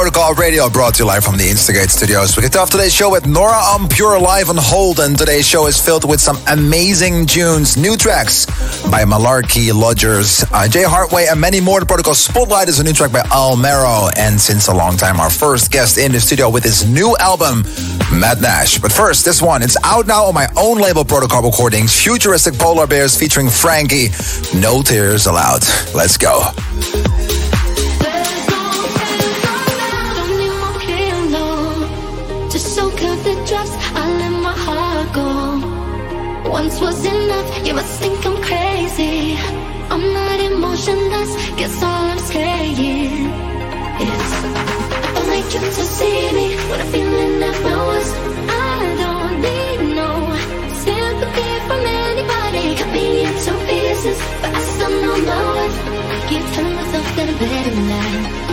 Protocol Radio brought to you live from the Instigate studios. We kicked off today's show with Nora En Pure live on hold, and today's show is filled with some amazing tunes, new tracks by Malarkey, Lodgers, uh, Jay Hardway, and many more. The Protocol Spotlight is a new track by Almero, and since a long time, our first guest in the studio with his new album, Matt Nash. But first, this one, it's out now on my own label, Protocol Recordings, Futuristic Polar Bears featuring Frankie. No tears allowed. Let's go. Once was enough. You must think I'm crazy. I'm not emotionless. Guess all I'm saying is I don't like you to see me when I'm feeling at my worst. I don't need no sympathy from anybody. Cut me into pieces, but I still know my worth. Keep telling myself that I'm better than that.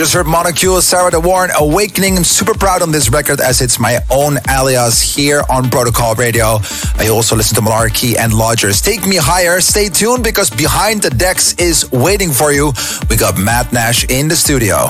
Just heard Monocule, Sarah De Warren, Awakening. I'm super proud on this record as it's my own alias here on Protocol Radio. I also listen to Malarkey and Lodgers. Take me higher. Stay tuned because behind the decks is waiting for you. We got Matt Nash in the studio.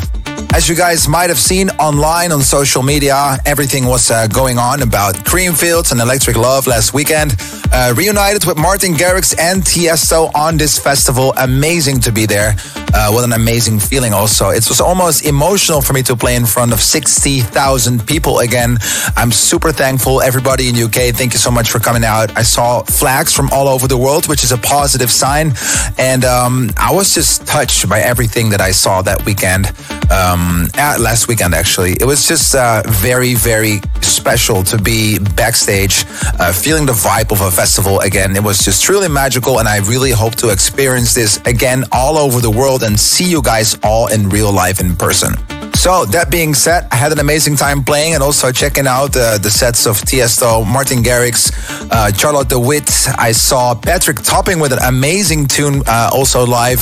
As you guys might have seen online on social media, everything was uh, going on about Creamfields and Electric Love last weekend. Uh, reunited with Martin Garrix and Tiesto on this festival. Amazing to be there. Uh, what an amazing feeling! Also, it was almost emotional for me to play in front of sixty thousand people again. I'm super thankful, everybody in UK. Thank you so much for coming out. I saw flags from all over the world, which is a positive sign, and um, I was just touched by everything that I saw that weekend. Um, last weekend, actually, it was just uh, very, very special to be backstage, uh, feeling the vibe of a festival again. It was just truly magical, and I really hope to experience this again all over the world and see you guys all in real life in person. So that being said, I had an amazing time playing and also checking out uh, the sets of Tiesto, Martin Garrix, uh, Charlotte de Witte. I saw Patrick Topping with an amazing tune uh, also live.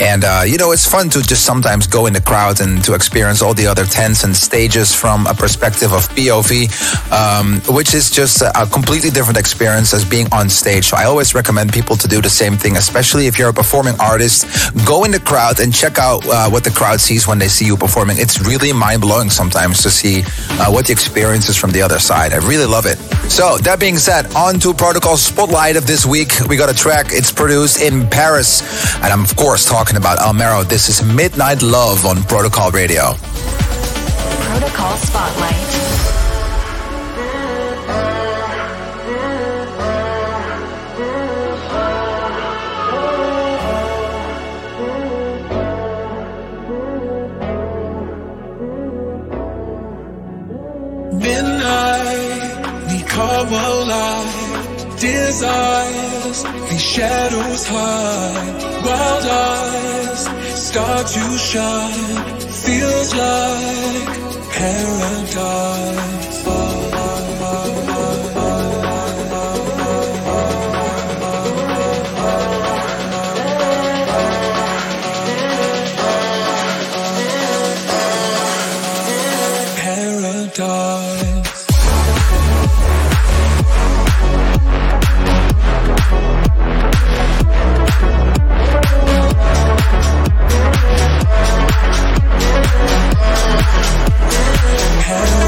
And, uh, you know, it's fun to just sometimes go in the crowd and to experience all the other tents and stages from a perspective of POV, um, which is just a completely different experience as being on stage. So I always recommend people to do the same thing, especially if you're a performing artist. Go in the crowd and check out uh, what the crowd sees when they see you performing. It's really mind blowing sometimes to see uh, what the experience is from the other side. I really love it. So, that being said, on to Protocol Spotlight of this week. We got a track, it's produced in Paris. And I'm, of course, talking about Almero. This is Midnight Love on Protocol Radio. Protocol Spotlight. come alive. Desires, these shadows hide. Wild eyes start to shine. Feels like paradise. Oh,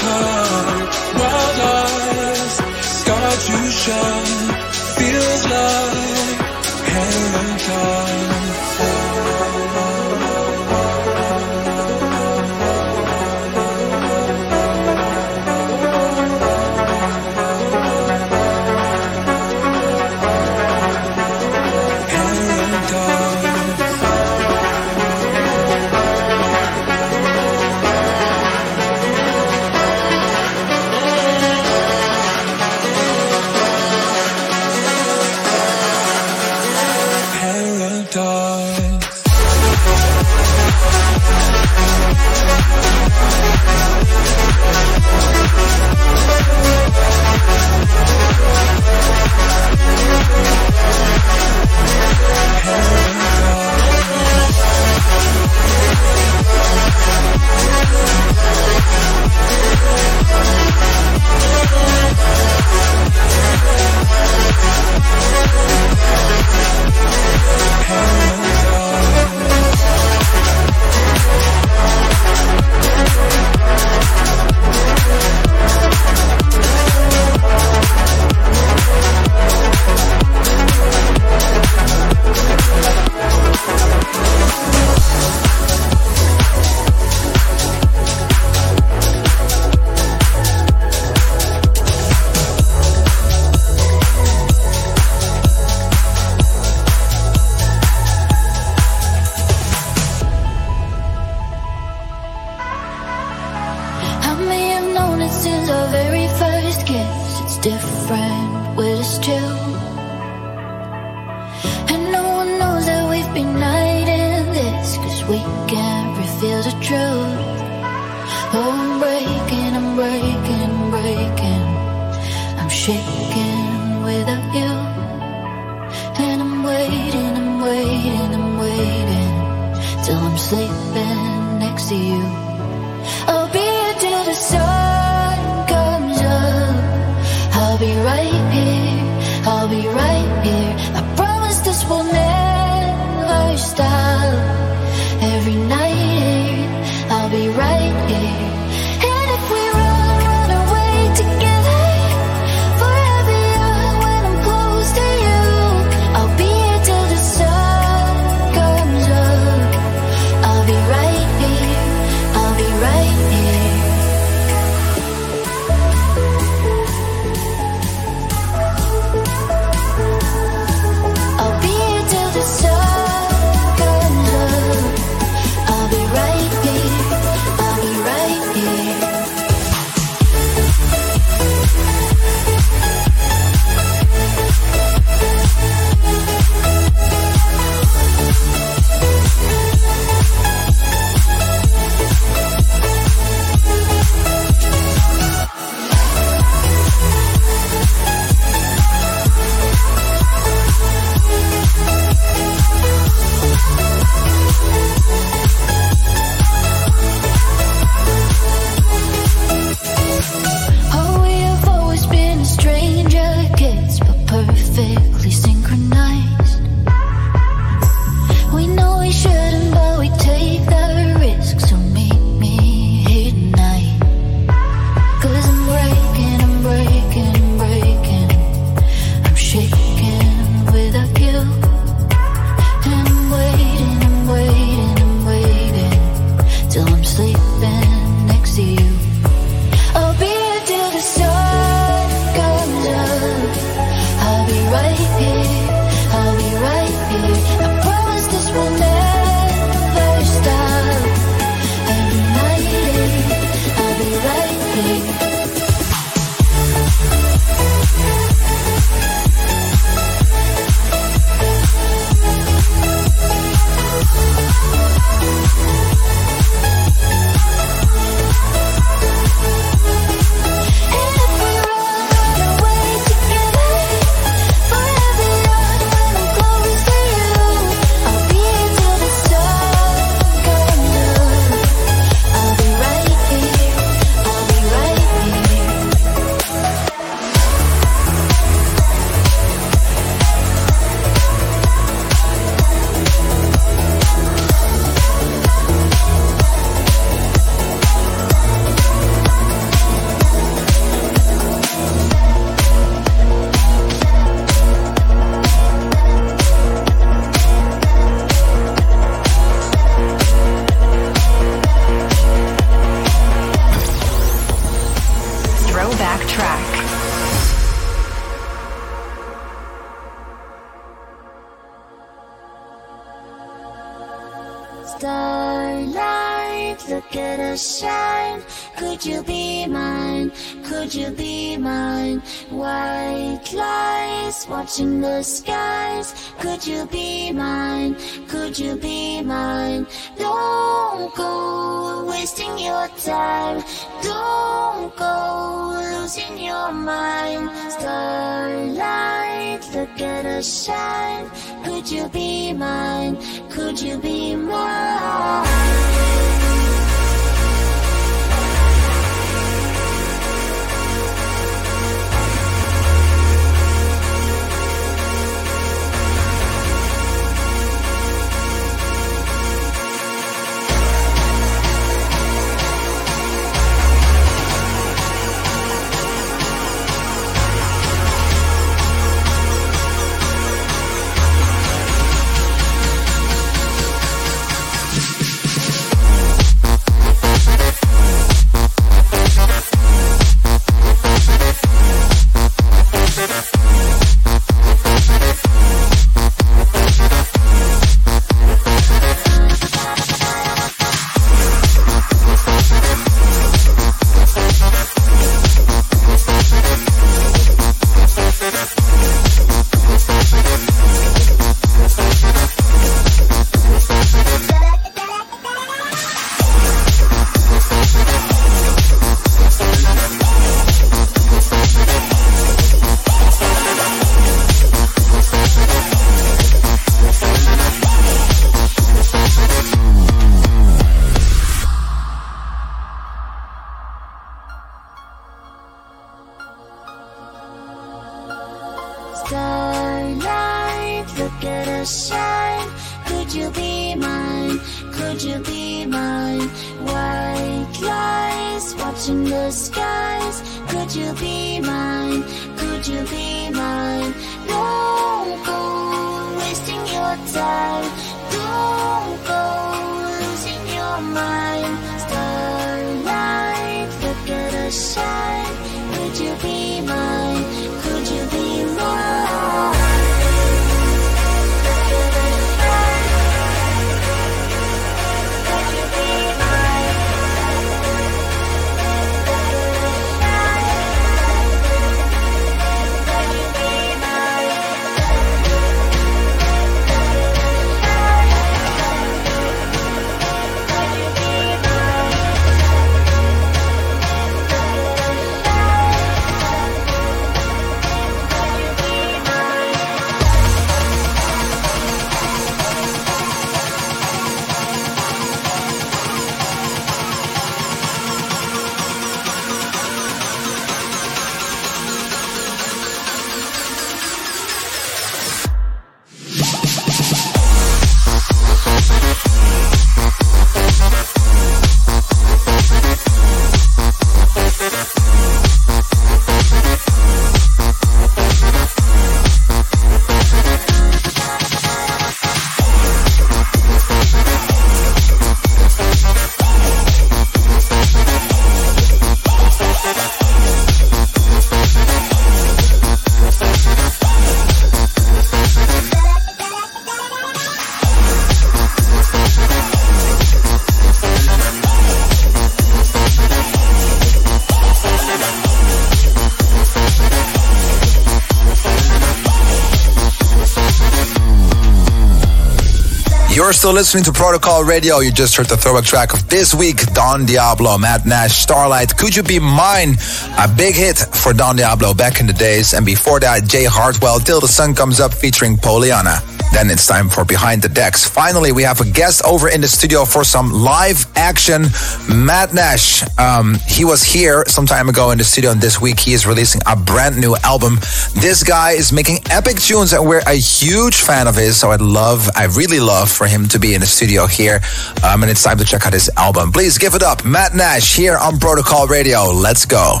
still listening to Protocol Radio. You just heard the throwback track of this week, Don Diablo, Matt Nash, Starlight, Could You Be Mine? A big hit for Don Diablo back in the days. And before that, Jay Hardway, Till the Sun Comes Up featuring Poliana. Then it's time for Behind the Decks. Finally, we have a guest over in the studio for some live action. Matt Nash, um, he was here some time ago in the studio, and this week he is releasing a brand new album. This guy is making epic tunes, and we're a huge fan of his. So I'd love, I really love for him to be in the studio here. Um, and it's time to check out his album. Please give it up, Matt Nash here on Protocol Radio. Let's go.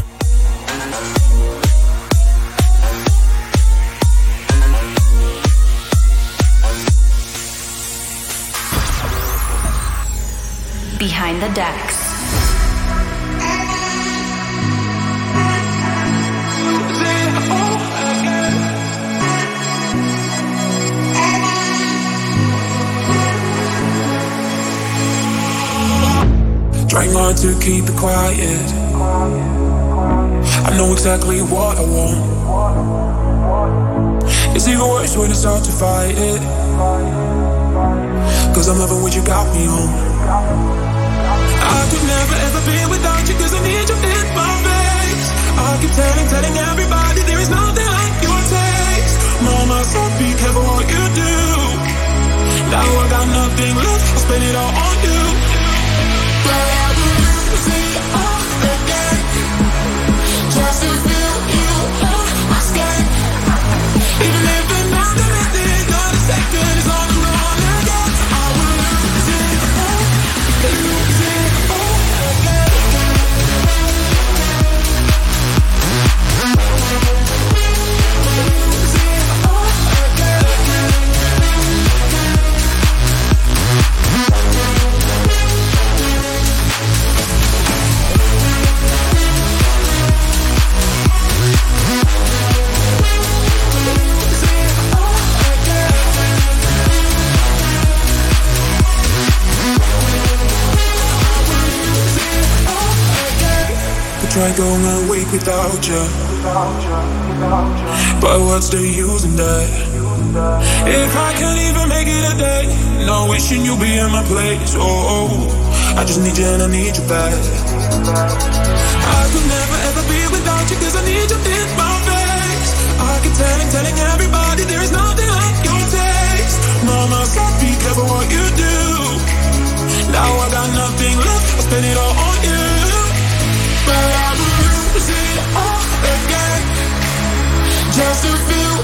Behind the decks. Trying hard to keep it quiet. I know exactly what I want. It's even worse when I start to fight it. Cause I'm loving what you got me on. I could never ever be without you cause I need you in my face. I keep telling, telling everybody there is nothing like your taste. Mama, so be careful what you do. Now I got nothing left, I'll spend it all on you. Could try going a week without you. But what's the use in that? If I can't even make it a day, no wishing you'd be in my place. Oh, I just need you and I need you back. I could never ever be without you cause I need you in my face. I keep telling, telling everybody there is nothing like your taste. Mama said be careful what you do. Now I got nothing left, I'll spend it all on you. But I all again. Just to feel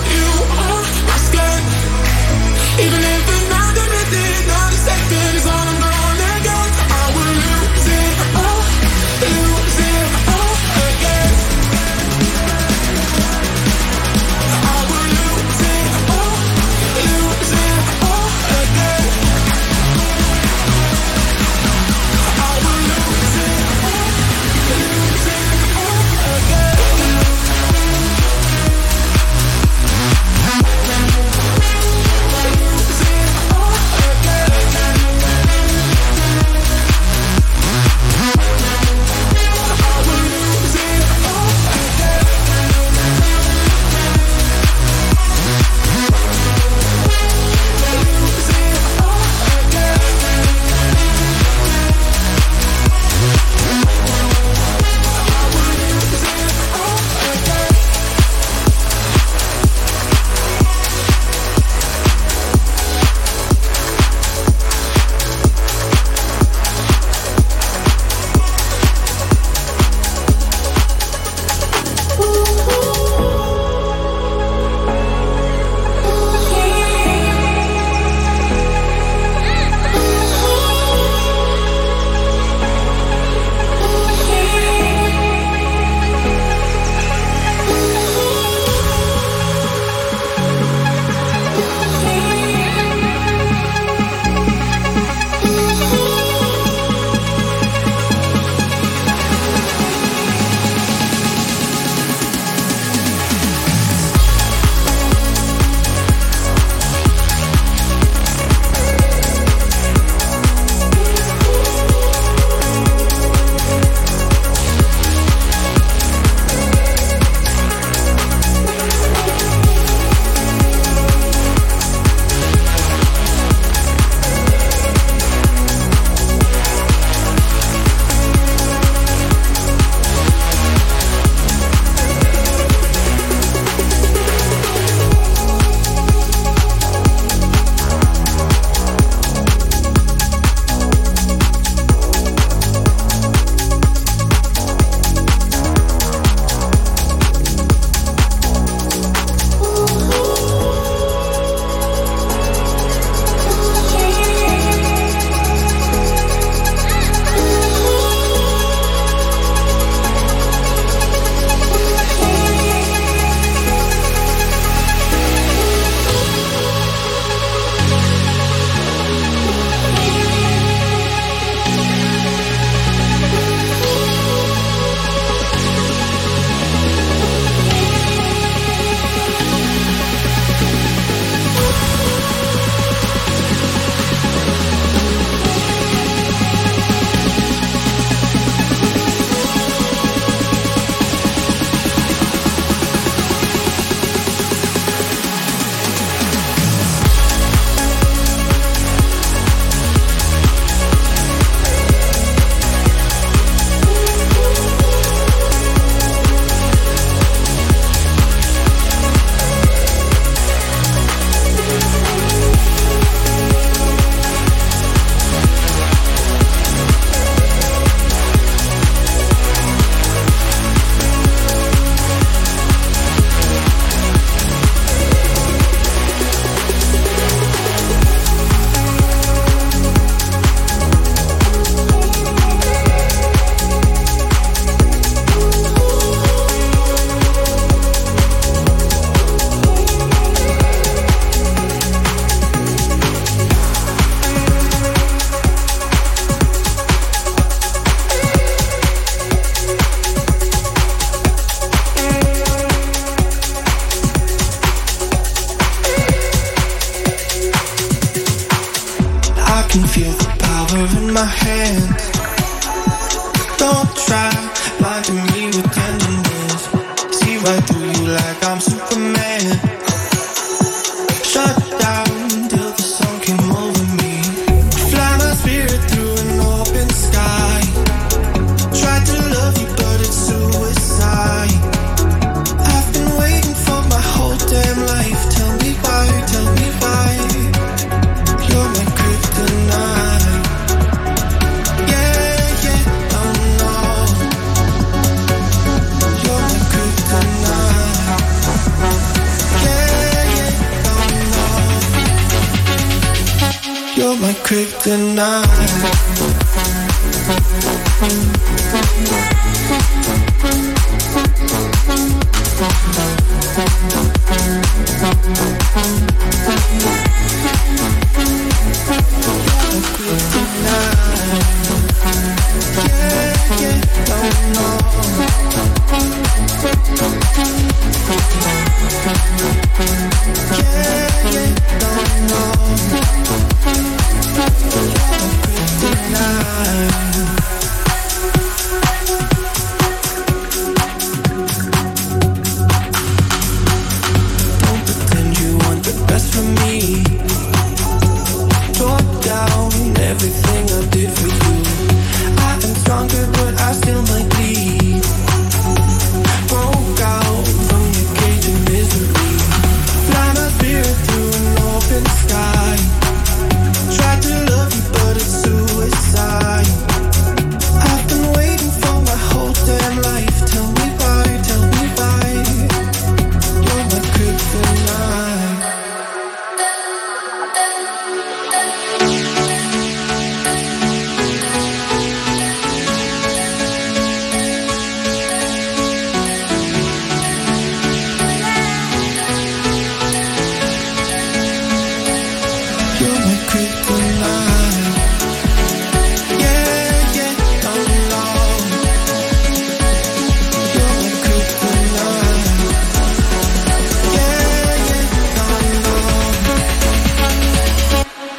kryptonite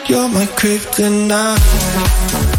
You're my kryptonite.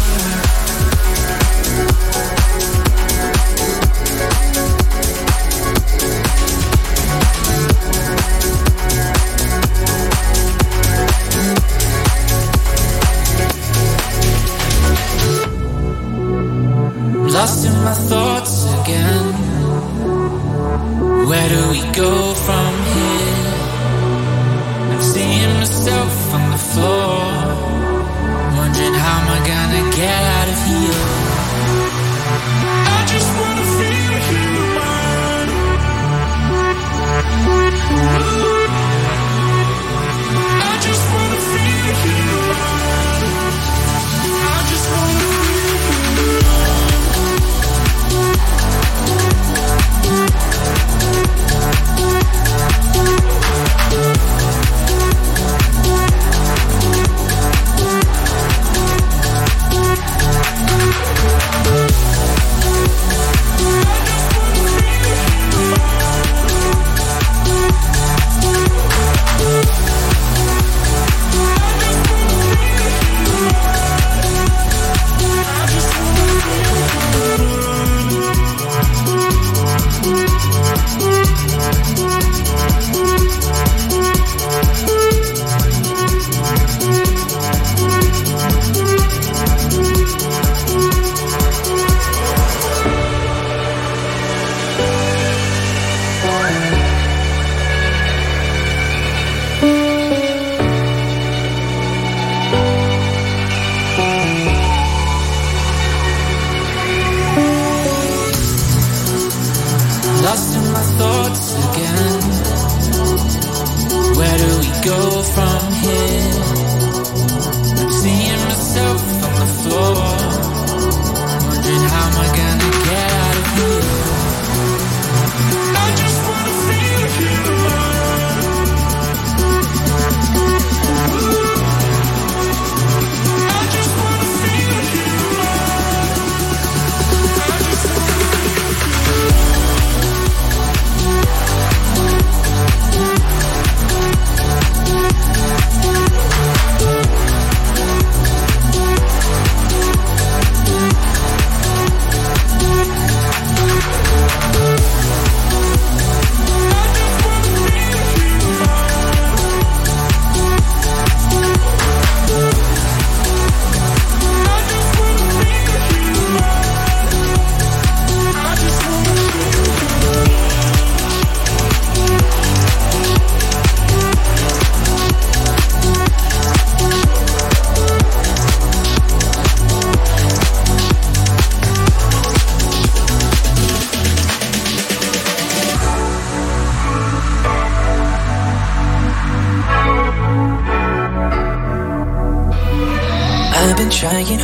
Yeah.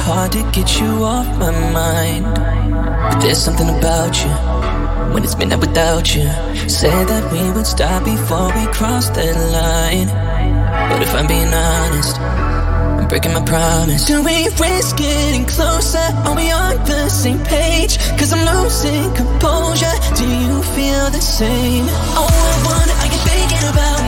Hard to get you off my mind. But there's something about you when it's midnight without you. Said that we would stop before we crossed that line. But if I'm being honest, I'm breaking my promise. Do we risk getting closer? Are we on the same page? Cause I'm losing composure. Do you feel the same? Oh, I wonder, are you thinking about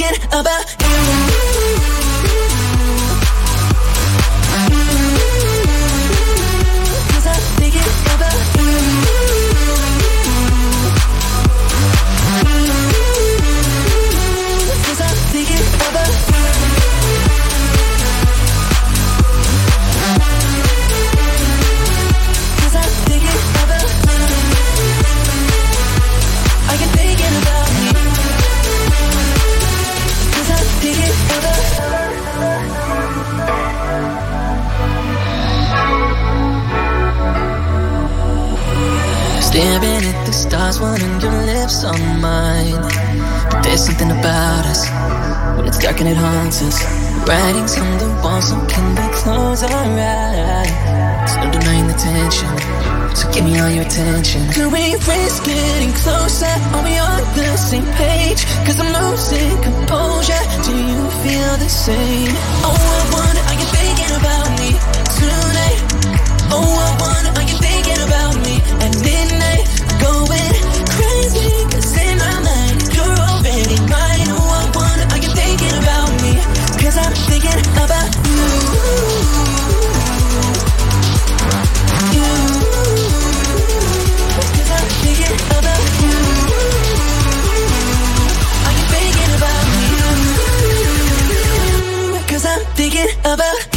thinking about Staring at the stars, wanting your lips on mine. There's something about us when it's dark and it haunts us. Writings on the wall, so can we close our eyes? No denying the tension, so give me all your attention. Could we risk getting closer? Are we on the same page? Cause I'm losing composure. Do you feel the same? Oh, I wonder, are you thinking about me tonight? Oh, I wonder, are already mine I go away crazy cuz in my mind girl every night who I want I can think about me I'm thinking about you. Cause I'm thinking about you. I can think about you I'm thinking about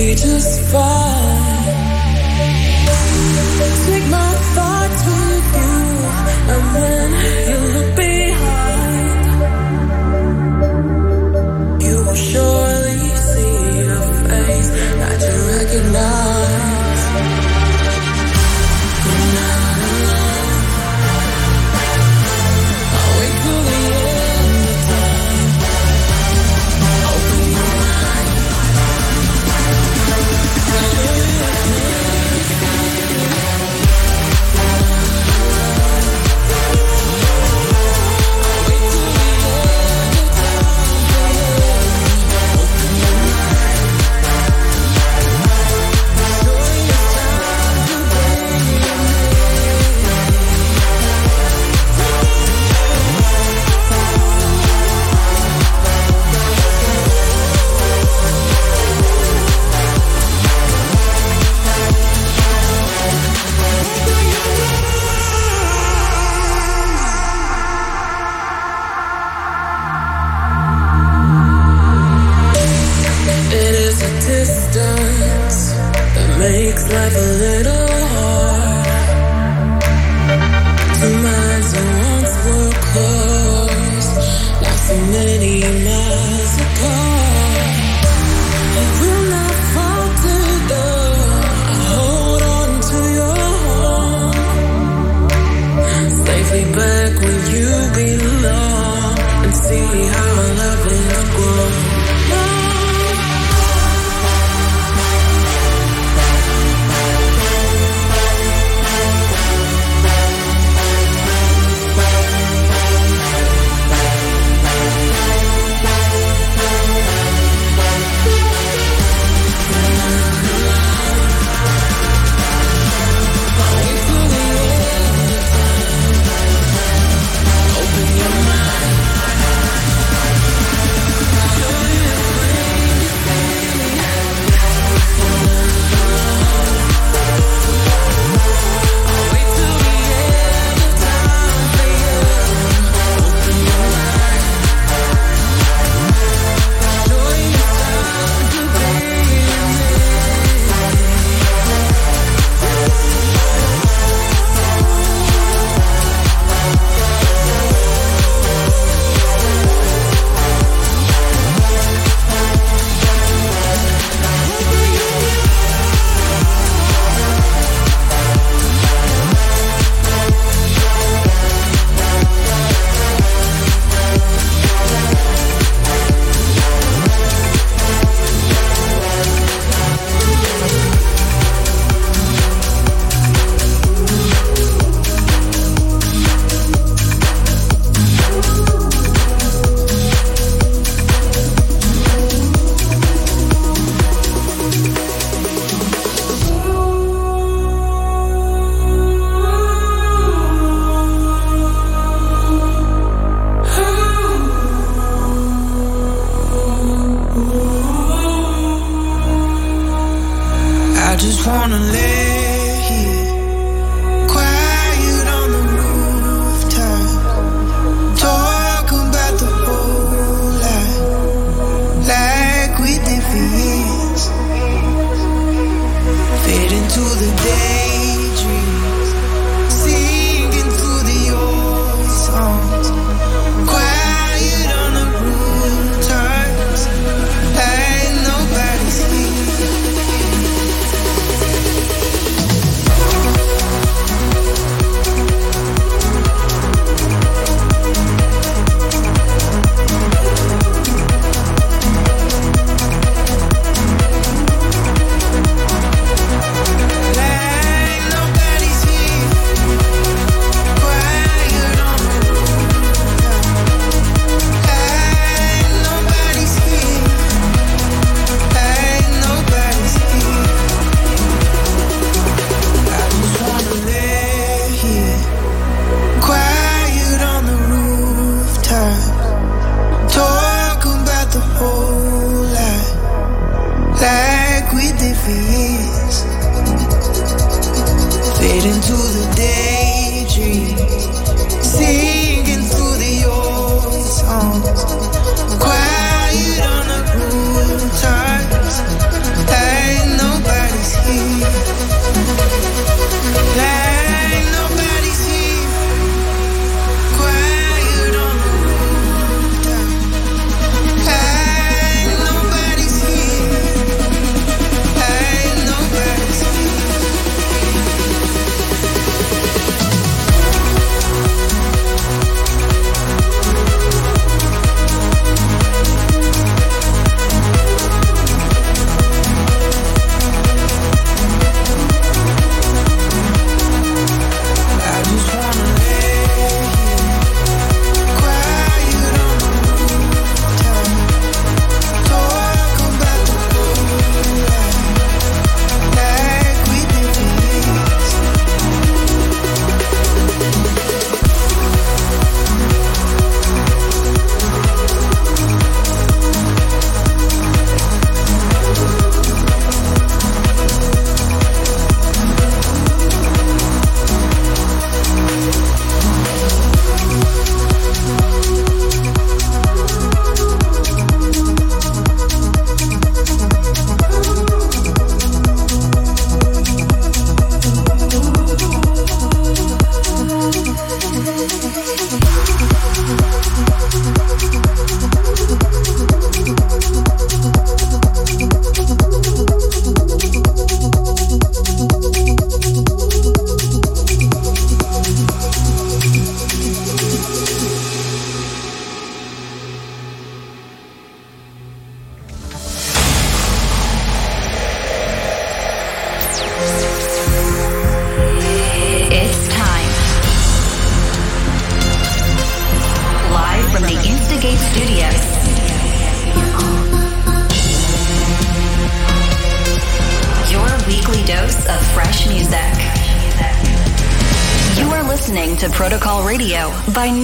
be just fine.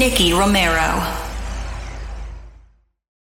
Nicky Romero.